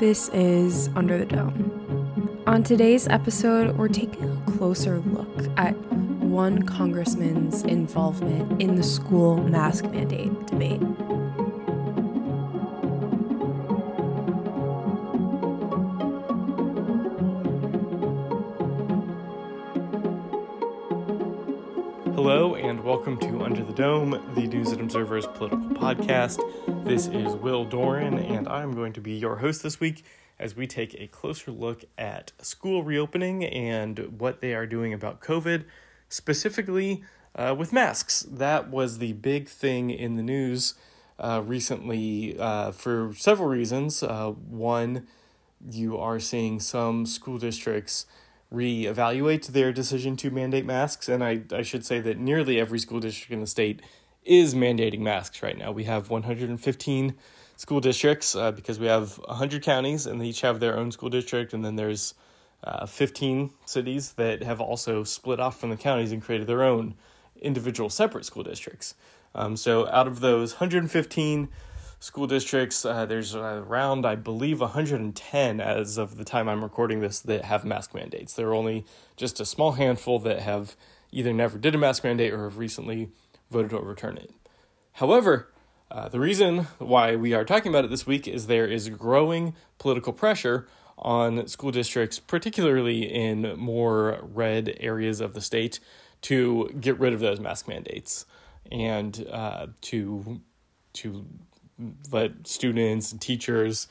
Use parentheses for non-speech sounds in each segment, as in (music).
This is Under the Dome. On today's episode, we're taking a closer look at one congressman's involvement in the school mask mandate debate. Hello, and welcome to Under the Dome, the News and Observer's political podcast. This is Will Doran, and I'm going to be your host this week as we take a closer look at school reopening and what they are doing about COVID, specifically uh, with masks. That was the big thing in the news uh, recently uh, for several reasons. Uh, one, you are seeing some school districts reevaluate their decision to mandate masks. And I, I should say that nearly every school district in the state is mandating masks right now. We have 115 school districts uh, because we have 100 counties and they each have their own school district. And then there's uh, 15 cities that have also split off from the counties and created their own individual separate school districts. Um, so out of those 115, school districts. Uh, there's around, I believe, 110 as of the time I'm recording this that have mask mandates. There are only just a small handful that have either never did a mask mandate or have recently voted to overturn it. However, uh, the reason why we are talking about it this week is there is growing political pressure on school districts, particularly in more red areas of the state, to get rid of those mask mandates and uh, to to let students and teachers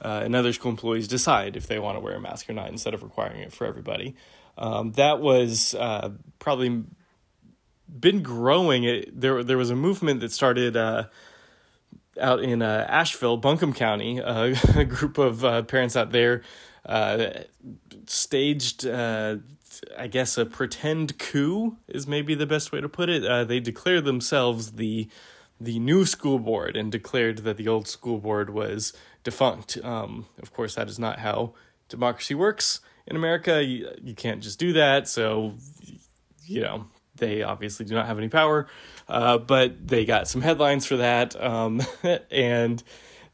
uh, and other school employees decide if they want to wear a mask or not instead of requiring it for everybody. Um, that was uh, probably been growing. It, there, there was a movement that started uh, out in uh, Asheville, Buncombe County. Uh, (laughs) a group of uh, parents out there staged. I guess a pretend coup is maybe the best way to put it. they declared themselves the the new school board and declared that the old school board was defunct. Um, of course, that is not how democracy works in America. You, you can't just do that. So, you know, they obviously do not have any power, uh, but they got some headlines for that. Um, (laughs) and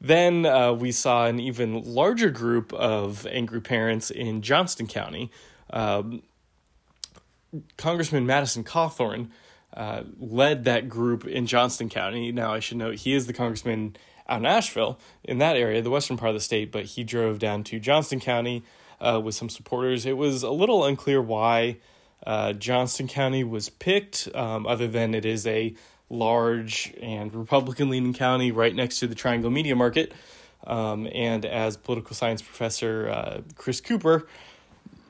then uh, we saw an even larger group of angry parents in Johnston County. Um, Congressman Madison Cawthorn uh, led that group in Johnston County. Now, I should note he is the congressman out in Asheville, in that area, the western part of the state, but he drove down to Johnston County uh, with some supporters. It was a little unclear why uh, Johnston County was picked, um, other than it is a large and Republican leaning county right next to the Triangle Media Market. Um, and as political science professor uh, Chris Cooper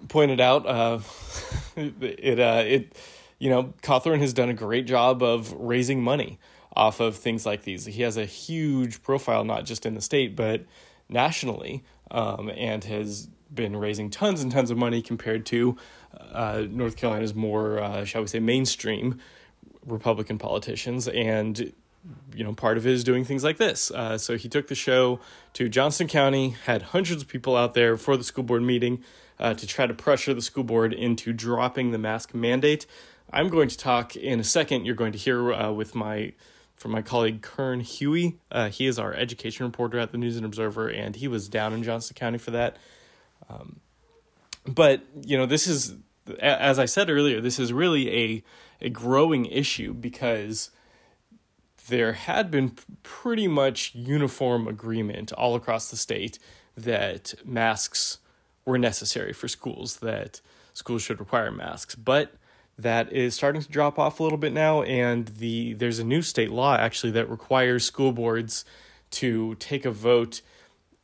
pointed out, uh, (laughs) it, uh, it you know, Cawthorn has done a great job of raising money off of things like these. He has a huge profile, not just in the state, but nationally, um, and has been raising tons and tons of money compared to uh, North Carolina's more, uh, shall we say, mainstream Republican politicians. And, you know, part of it is doing things like this. Uh, so he took the show to Johnston County, had hundreds of people out there for the school board meeting uh, to try to pressure the school board into dropping the mask mandate. I'm going to talk in a second. You're going to hear uh, with my from my colleague Keung Hui. Uh, he is our education reporter at the News and Observer, and he was down in Johnston County for that. Um, but you know, this is as I said earlier, this is really a a growing issue because there had been pretty much uniform agreement all across the state that masks were necessary for schools, that schools should require masks, but that is starting to drop off a little bit now and the there's a new state law actually that requires school boards to take a vote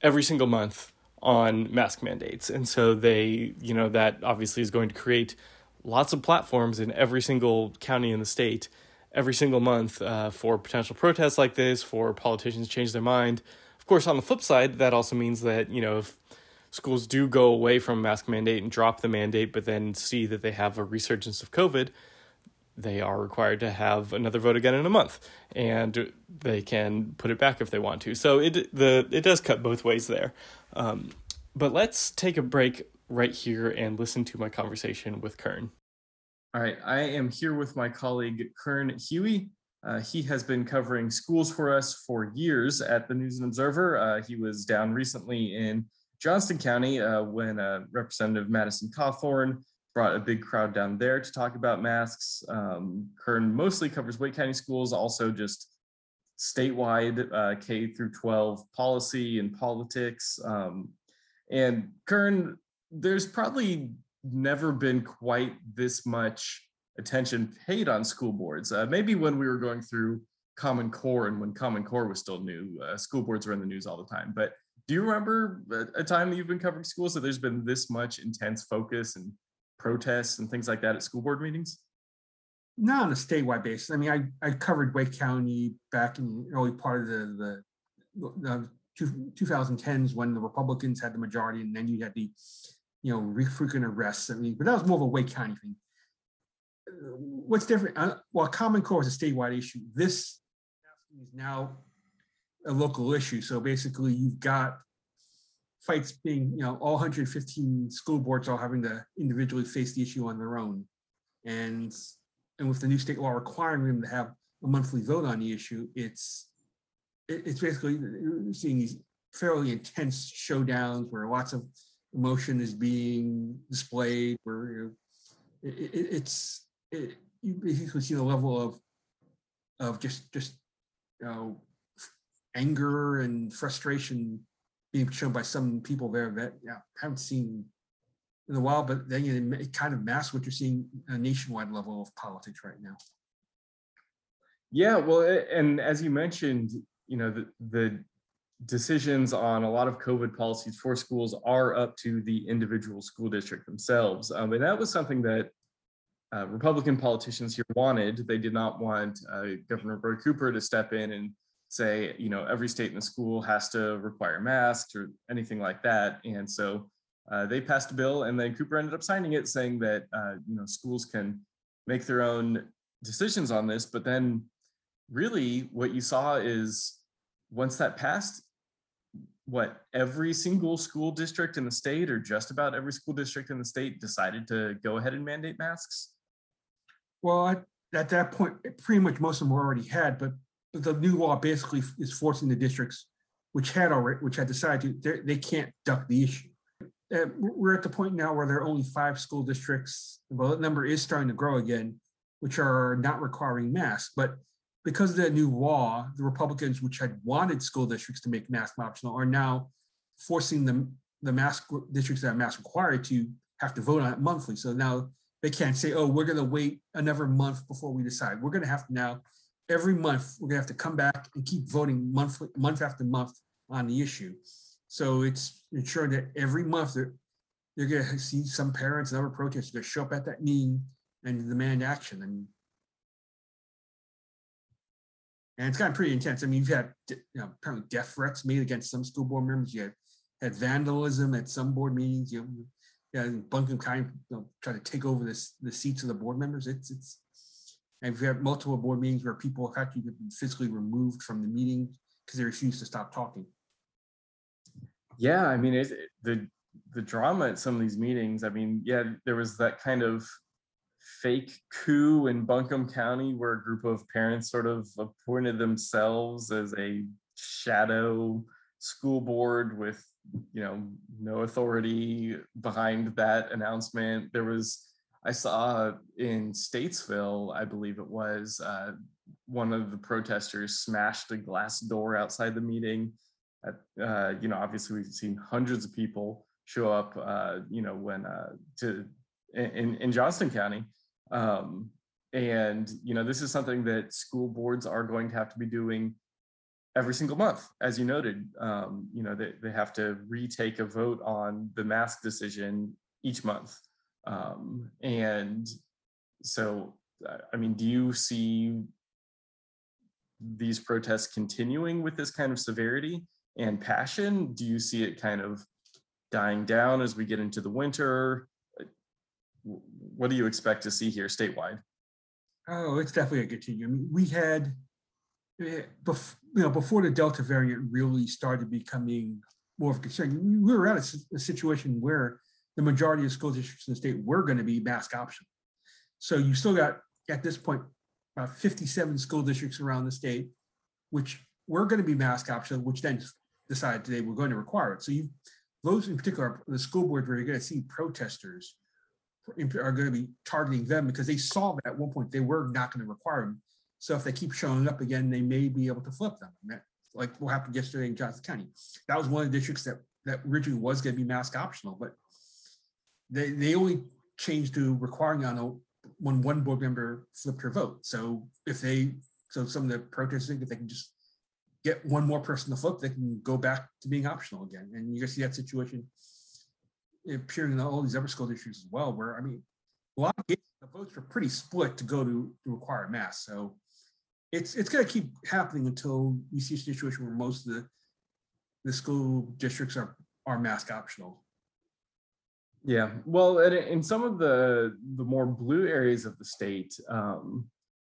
every single month on mask mandates and so they you know that obviously is going to create lots of platforms in every single county in the state every single month uh, for potential protests like this for politicians change their mind of course on the flip side that also means that you know if schools do go away from mask mandate and drop the mandate, but then see that they have a resurgence of COVID, they are required to have another vote again in a month, and they can put it back if they want to. So it the it does cut both ways there. Um, but let's take a break right here and listen to my conversation with Keung. All right, I am here with my colleague Keung Hui. Uh, he has been covering schools for us for years at the News and Observer. Uh, he was down recently in Johnston County uh, when uh, Representative Madison Cawthorn brought a big crowd down there to talk about masks. Um, Keung mostly covers Wake County schools, also just statewide uh, K through 12 policy and politics. Um, and Keung, there's probably never been quite this much attention paid on school boards. Uh, maybe when we were going through Common Core and when Common Core was still new, uh, school boards were in the news all the time. But do you remember a, time that you've been covering schools that there's been this much intense focus and protests and things like that at school board meetings? Not on a statewide basis. I mean, I, I covered Wake County back in early part of the, the, the two, 2010s when the Republicans had the majority and then you had the, you know, frequent arrests. I mean, but that was more of a Wake County thing. What's different? Uh, while Common Core is a statewide issue, this is now a local issue. So basically, you've got fights being, you know, all 115 school boards all having to individually face the issue on their own, and and with the new state law requiring them to have a monthly vote on the issue, it's it's basically seeing these fairly intense showdowns where lots of emotion is being displayed, where it, it, it's it, you basically see the level of of just just you know anger and frustration being shown by some people there that yeah, haven't seen in a while, but then it kind of masks what you're seeing a nationwide level of politics right now. Yeah, well, and as you mentioned, you know, the, the decisions on a lot of COVID policies for schools are up to the individual school district themselves. Um, and that was something that uh, Republican politicians here wanted. They did not want uh, Governor Roy Cooper to step in and say, you know, every state in the school has to require masks or anything like that. And so uh, they passed a bill, and then Cooper ended up signing it, saying that uh, you know schools can make their own decisions on this. But then, really, what you saw is once that passed, what every single school district in the state, or just about every school district in the state, decided to go ahead and mandate masks. Well, at that point, pretty much most of them already had, but the new law basically is forcing the districts which had already, which had decided to, they can't duck the issue. Uh, we're at the point now where there are only five school districts. Well, that number is starting to grow again, which are not requiring masks. But because of that new law, the Republicans, which had wanted school districts to make mask optional, are now forcing the, the mask districts that are mask required to have to vote on it monthly. So now they can't say, oh, we're going to wait another month before we decide. We're going to have to now every month we're gonna have to come back and keep voting monthly, month after month on the issue. So it's ensuring that every month they're, they're gonna (laughs) see some parents and other protesters gonna show up at that meeting and demand action. And and it's gotten pretty intense. I mean, you've had you know, apparently death threats made against some school board members. You had, had vandalism at some board meetings. You know, yeah, Buncombe County you know, try to take over this the seats of the board members. It's it's and we've had multiple board meetings where people have actually been physically removed from the meeting because they refuse to stop talking. Yeah, I mean, it, the the drama at some of these meetings. I mean, yeah, there was that kind of fake coup in Buncombe County where a group of parents sort of appointed themselves as a shadow school board with you know no authority behind that announcement. There was I saw in Statesville, I believe it was, uh, one of the protesters smashed a glass door outside the meeting. Uh, you know, obviously we've seen hundreds of people show up, uh, you know, when uh, to in in Johnston County, um, and you know, this is something that school boards are going to have to be doing every single month, as you noted. Um, you know, they they have to retake a vote on the mask decision each month. Um, and so, uh, I mean, do you see these protests continuing with this kind of severity and passion? Do you see it kind of dying down as we get into the winter? What do you expect to see here statewide? Oh, it's definitely a mean, we had, eh, you know, before the Delta variant really started becoming more of a concern, we were at a, a situation where the majority of school districts in the state were going to be mask optional. So you still got at this point about 57 school districts around the state, which were going to be mask optional, which then decided today we're going to require it. So you, those in particular, the school boards where you're going to see protesters are going to be targeting them because they saw that at one point they were not going to require them. So if they keep showing up again, they may be able to flip them. Like what happened yesterday in Johnston County. That was one of the districts that that originally was going to be mask optional, but they they only changed to requiring on a, when one board member flipped her vote. So if they so some of the protesters think if they can just get one more person to flip, they can go back to being optional again. And you can see that situation appearing in all these other school districts as well, where I mean, a lot of the votes were pretty split to go to, to require mass. So it's it's going to keep happening until we see a situation where most of the the school districts are are mask optional. Yeah, well, in some of the the more blue areas of the state, um,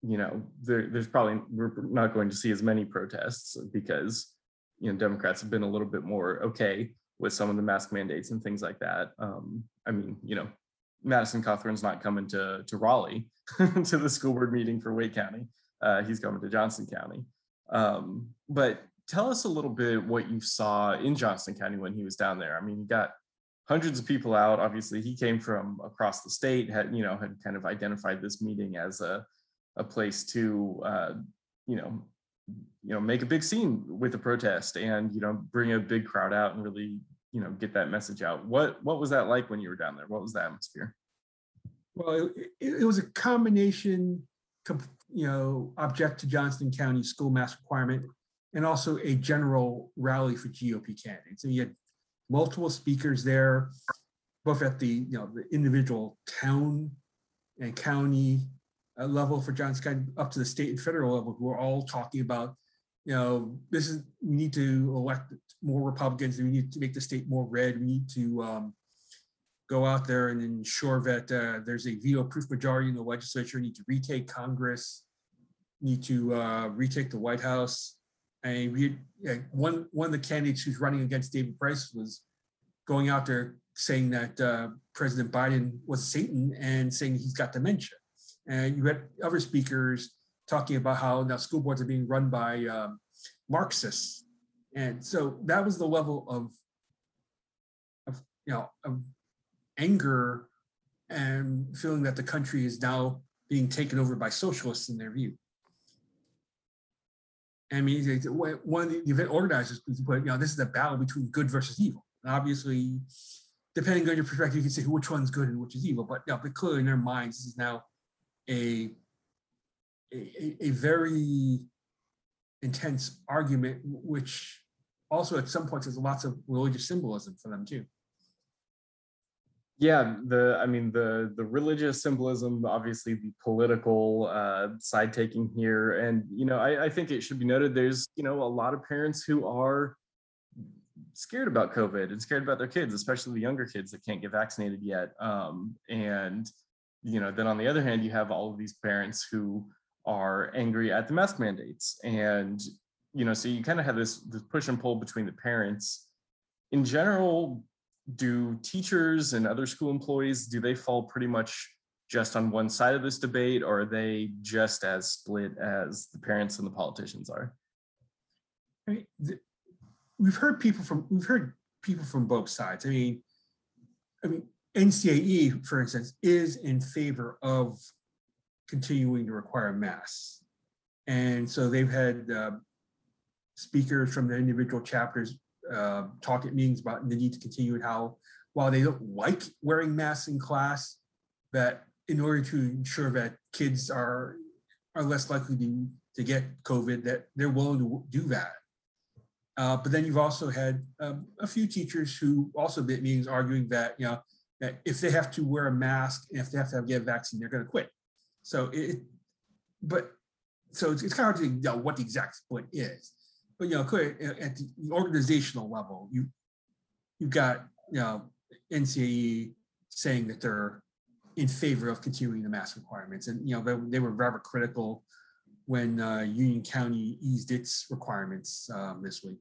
you know, there, there's probably we're not going to see as many protests because you know Democrats have been a little bit more okay with some of the mask mandates and things like that. Um, I mean, you know, Madison Cawthorn's not coming to to Raleigh (laughs) to the school board meeting for Wake County. Uh, he's coming to Johnston County. Um, but tell us a little bit what you saw in Johnston County when he was down there. I mean, you got hundreds of people out. Obviously, he came from across the state, had you know had kind of identified this meeting as a a place to uh, you know you know make a big scene with the protest and you know bring a big crowd out and really you know get that message out. What what was that like when you were down there? What was the atmosphere? Well, it, it, it was a combination you know, object to Johnston County school mask requirement, and also a general rally for GOP candidates. And you had multiple speakers there, both at the you know the individual town and county level for John County, up to the state and federal level, who are all talking about, you know, this is we need to elect more Republicans, we need to make the state more red. We need to um, go out there and ensure that uh, there's a veto-proof majority in the legislature. Need to retake Congress. Need to uh, retake the White House. And we, one one of the candidates who's running against David Price was going out there saying that uh, President Biden was Satan and saying he's got dementia. And you had other speakers talking about how now school boards are being run by um, Marxists. And so that was the level of, of you know, of anger and feeling that the country is now being taken over by socialists in their view. I mean, one of the event organizers put, you know, this is a battle between good versus evil. And obviously, depending on your perspective, you can say which one's good and which is evil. But, you know, but clearly in their minds, this is now a, a, a very intense argument, which also at some points has lots of religious symbolism for them too. Yeah the i mean the the religious symbolism obviously the political uh side taking here. And you know I, I think it should be noted there's you know a lot of parents who are scared about covid and scared about their kids especially the younger kids that can't get vaccinated yet. Um and you know then on the other hand you have all of these parents who are angry at the mask mandates. And you know so you kind of have this this push and pull between the parents. In general do teachers and other school employees do they fall pretty much just on one side of this debate or are they just as split as the parents and the politicians are? I mean, the, we've heard people from we've heard people from both sides. I mean i mean NCAE for instance is in favor of continuing to require masks and so they've had uh, speakers from the individual chapters uh, talk at meetings about the need to continue and how while they don't like wearing masks in class, that in order to ensure that kids are are less likely to, to get COVID, that they're willing to do that. Uh, but then you've also had um, a few teachers who also been meetings arguing that you know that if they have to wear a mask and if they have to get a vaccine, they're going to quit. So it, but so it's, it's kind of hard to know what the exact split is but you know, at the organizational level, you you've got you know NCAE saying that they're in favor of continuing the mask requirements, and you know they, they were rather critical when uh, Union County eased its requirements um, this week.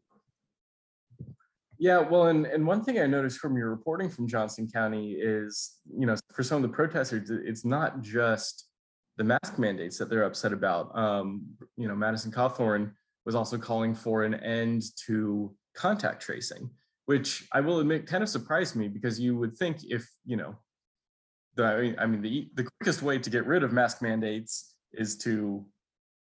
Yeah, well, and, and one thing I noticed from your reporting from Johnston County is, you know, for some of the protesters, it's not just the mask mandates that they're upset about. Um, you know, Madison Cawthorn was also calling for an end to contact tracing, which I will admit kind of surprised me because you would think if you know, the I mean the the quickest way to get rid of mask mandates is to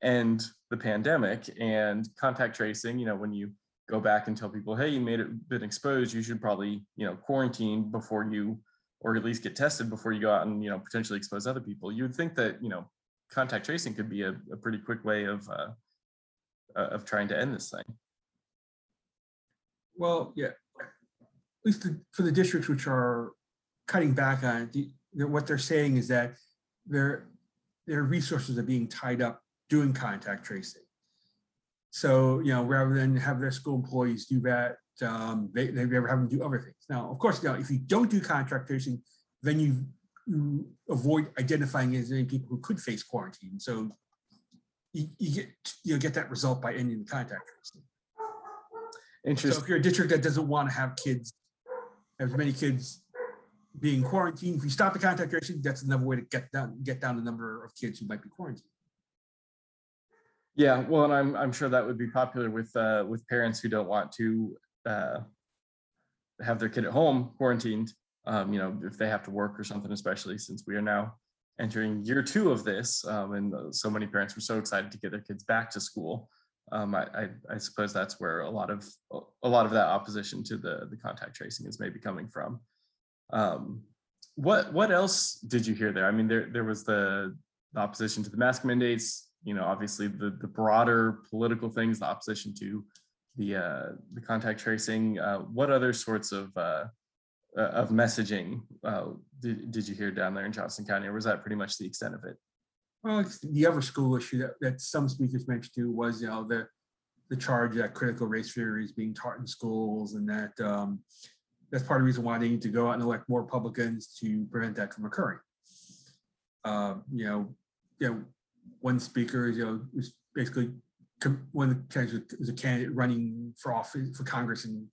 end the pandemic and contact tracing. You know, when you go back and tell people, hey, you made it been exposed, you should probably you know quarantine before you or at least get tested before you go out and you know potentially expose other people. You would think that you know contact tracing could be a, a pretty quick way of uh, uh of trying to end this thing. Well, yeah, at least the, for the districts which are cutting back on it, the, what they're saying is that their their resources are being tied up doing contact tracing. So you know, rather than have their school employees do that, um, they they ever have them do other things. Now, of course, now if you don't do contact tracing, then you, you avoid identifying as many people who could face quarantine. So you, you get you get that result by ending the contact tracing. Interesting. So if you're a district that doesn't want to have kids, as many kids being quarantined, if you stop the contact tracing, that's another way to get down get down the number of kids who might be quarantined. Yeah, well, and I'm I'm sure that would be popular with uh, with parents who don't want to uh, have their kid at home quarantined. Um, you know, if they have to work or something, especially since we are now entering year two of this, um, and so many parents were so excited to get their kids back to school. Um, I, I, I, suppose that's where a lot of a lot of that opposition to the the contact tracing is maybe coming from. Um, what what else did you hear there? I mean, there there was the opposition to the mask mandates. You know, obviously the the broader political things, the opposition to the uh, the contact tracing. Uh, what other sorts of uh, uh of messaging uh, did, did you hear down there in Johnston County, or was that pretty much the extent of it? Well, the other school issue that, that some speakers mentioned too was, you know, the the charge that critical race theory is being taught in schools, and that um, that's part of the reason why they need to go out and elect more Republicans to prevent that from occurring. Uh, you know, you know, one speaker, you know, was basically one of the candidates was a candidate running for office for Congress in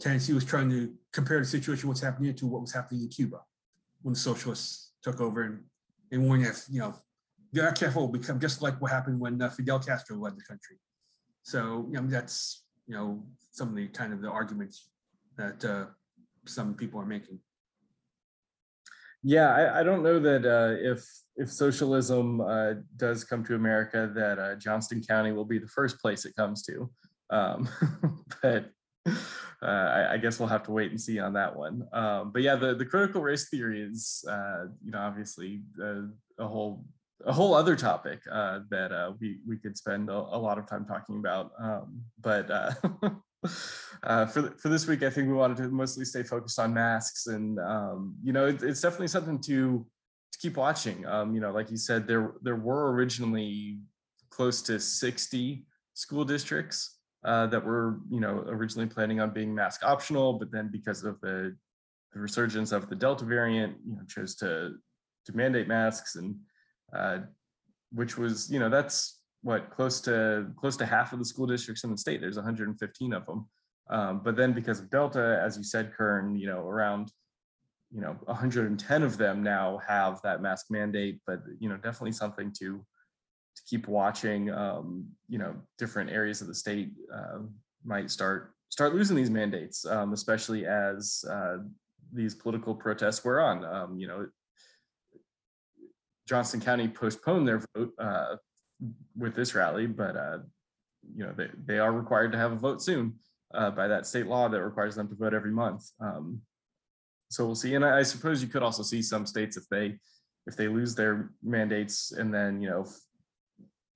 Tennessee was trying to compare the situation what's happening to what was happening in Cuba when the socialists took over and and warned if you know they're careful become just like what happened when uh, Fidel Castro led the country. So you know that's you know some of the kind of the arguments that uh, some people are making. Yeah, I, I don't know that uh, if if socialism uh, does come to America, that uh, Johnston County will be the first place it comes to. Um, (laughs) but uh, I, I, guess we'll have to wait and see on that one. Um, but yeah, the, the critical race theory is, uh, you know, obviously uh, a whole a whole other topic that we we could spend a, a, lot of time talking about. Um, but (laughs) uh, for for this week, I think we wanted to mostly stay focused on masks, and um, you know, it, it's definitely something to to keep watching. Um, you know, like you said, there there were originally close to sixty school districts uh, that were you know originally planning on being mask optional, but then because of the the resurgence of the Delta variant, you know, chose to to mandate masks, and uh, which was you know that's what close to close to half of the school districts in the state. There's 115 of them. Um, but then because of Delta, as you said, Keung, you know, around you know 110 of them now have that mask mandate. But you know, definitely something to to keep watching. Um, you know, different areas of the state uh, might start start losing these mandates, um, especially as uh, these political protests wear on. Um, you know, Johnston County postponed their vote uh, with this rally, but uh, you know they, they are required to have a vote soon uh, by that state law that requires them to vote every month. Um, so we'll see. And I, I, suppose you could also see some states if they if they lose their mandates and then you know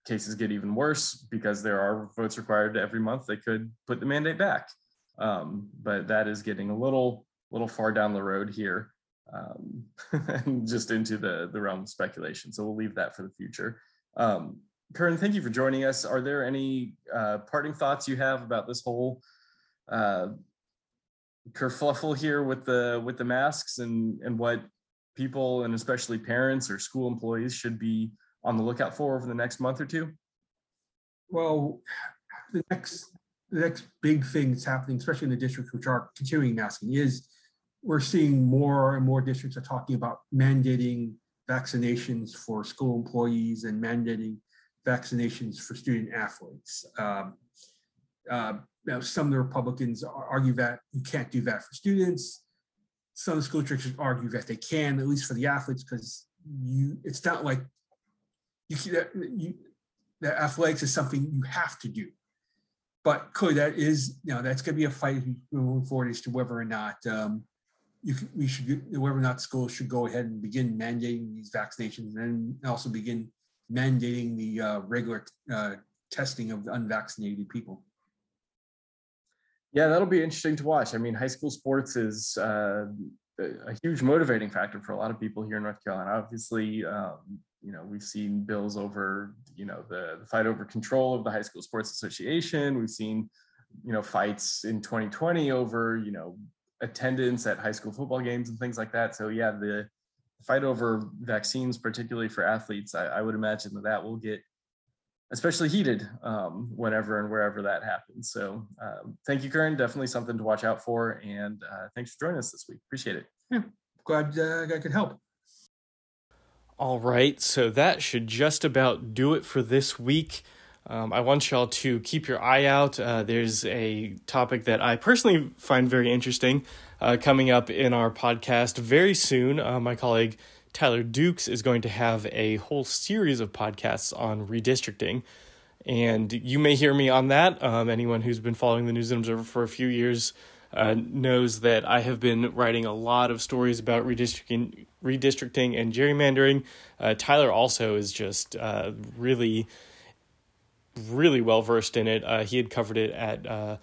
cases get even worse because there are votes required every month, they could put the mandate back. Um, but that is getting a little little far down the road here um, (laughs) and just into the the realm of speculation. So we'll leave that for the future. Um, Keung, thank you for joining us. Are there any uh, parting thoughts you have about this whole uh, kerfluffle here with the with the masks and and what people and especially parents or school employees should be on the lookout for over the next month or two? Well, the next the next big thing that's happening, especially in the districts which are continuing masking, is we're seeing more and more districts are talking about mandating vaccinations for school employees and mandating vaccinations for student athletes. Um, uh, now, some of the Republicans argue that you can't do that for students. Some school districts argue that they can, at least for the athletes, because you it's not like you, you that athletics is something you have to do. But clearly, that is you know that's going to be a fight moving forward as to whether or not um, you we should whether or not schools should go ahead and begin mandating these vaccinations and also begin mandating the uh, regular uh, testing of unvaccinated people. Yeah, that'll be interesting to watch. I mean, high school sports is uh, a huge motivating factor for a lot of people here in North Carolina. Obviously, um, you know, we've seen bills over, you know, the, the fight over control of the High School Sports Association. We've seen, you know, fights in 2020 over, you know, attendance at high school football games and things like that. So yeah, the fight over vaccines, particularly for athletes, I, I would imagine that that will get especially heated um, whenever and wherever that happens. So um, thank you, Keung. Definitely something to watch out for. And uh, thanks for joining us this week. Appreciate it. Yeah, glad uh, I could help. All right, so that should just about do it for this week. Um, I want y'all to keep your eye out. Uh, there's a topic that I personally find very interesting uh, coming up in our podcast very soon. Uh, my colleague Tyler Dukes is going to have a whole series of podcasts on redistricting. And you may hear me on that. Um, anyone who's been following the News and Observer for a few years uh, knows that I have been writing a lot of stories about redistricting, redistricting and gerrymandering. Uh, Tyler also is just uh, really, really well versed in it. Uh, he had covered it at uh,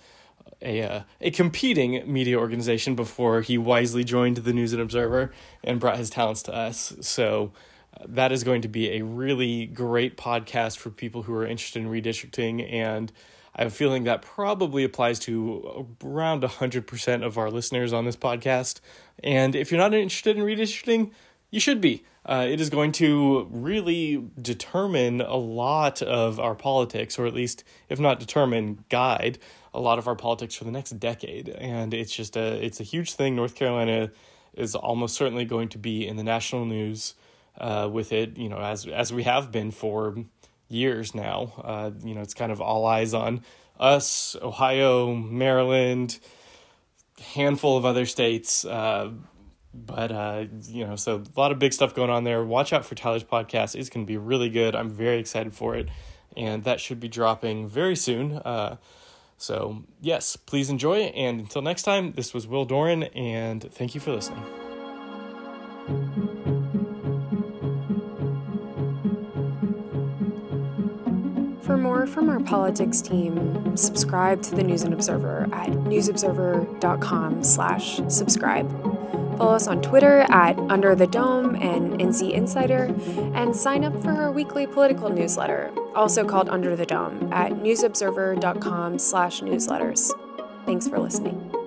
a uh, a competing media organization before he wisely joined the News and Observer and brought his talents to us. So uh, that is going to be a really great podcast for people who are interested in redistricting and I have a feeling that probably applies to around 100% of our listeners on this podcast. And if you're not interested in redistricting, you should be. Uh, it is going to really determine a lot of our politics, or at least, if not determine, guide a lot of our politics for the next decade. And it's just a it's a huge thing. North Carolina is almost certainly going to be in the national news uh, with it. You know, as as we have been for years now. Uh, you know, it's kind of all eyes on us, Ohio, Maryland, handful of other states. Uh, but uh, you know, so a lot of big stuff going on there. Watch out for Tyler's podcast; it's going to be really good. I'm very excited for it, and that should be dropping very soon. Uh, so yes, please enjoy. And until next time, this was Will Doran, and thank you for listening. For more from our politics team, subscribe to the News and Observer at newsobserver.com slash subscribe. Follow us on Twitter at Under the Dome and NC Insider, and sign up for our weekly political newsletter, also called Under the Dome, at newsobserver.com slash newsletters. Thanks for listening.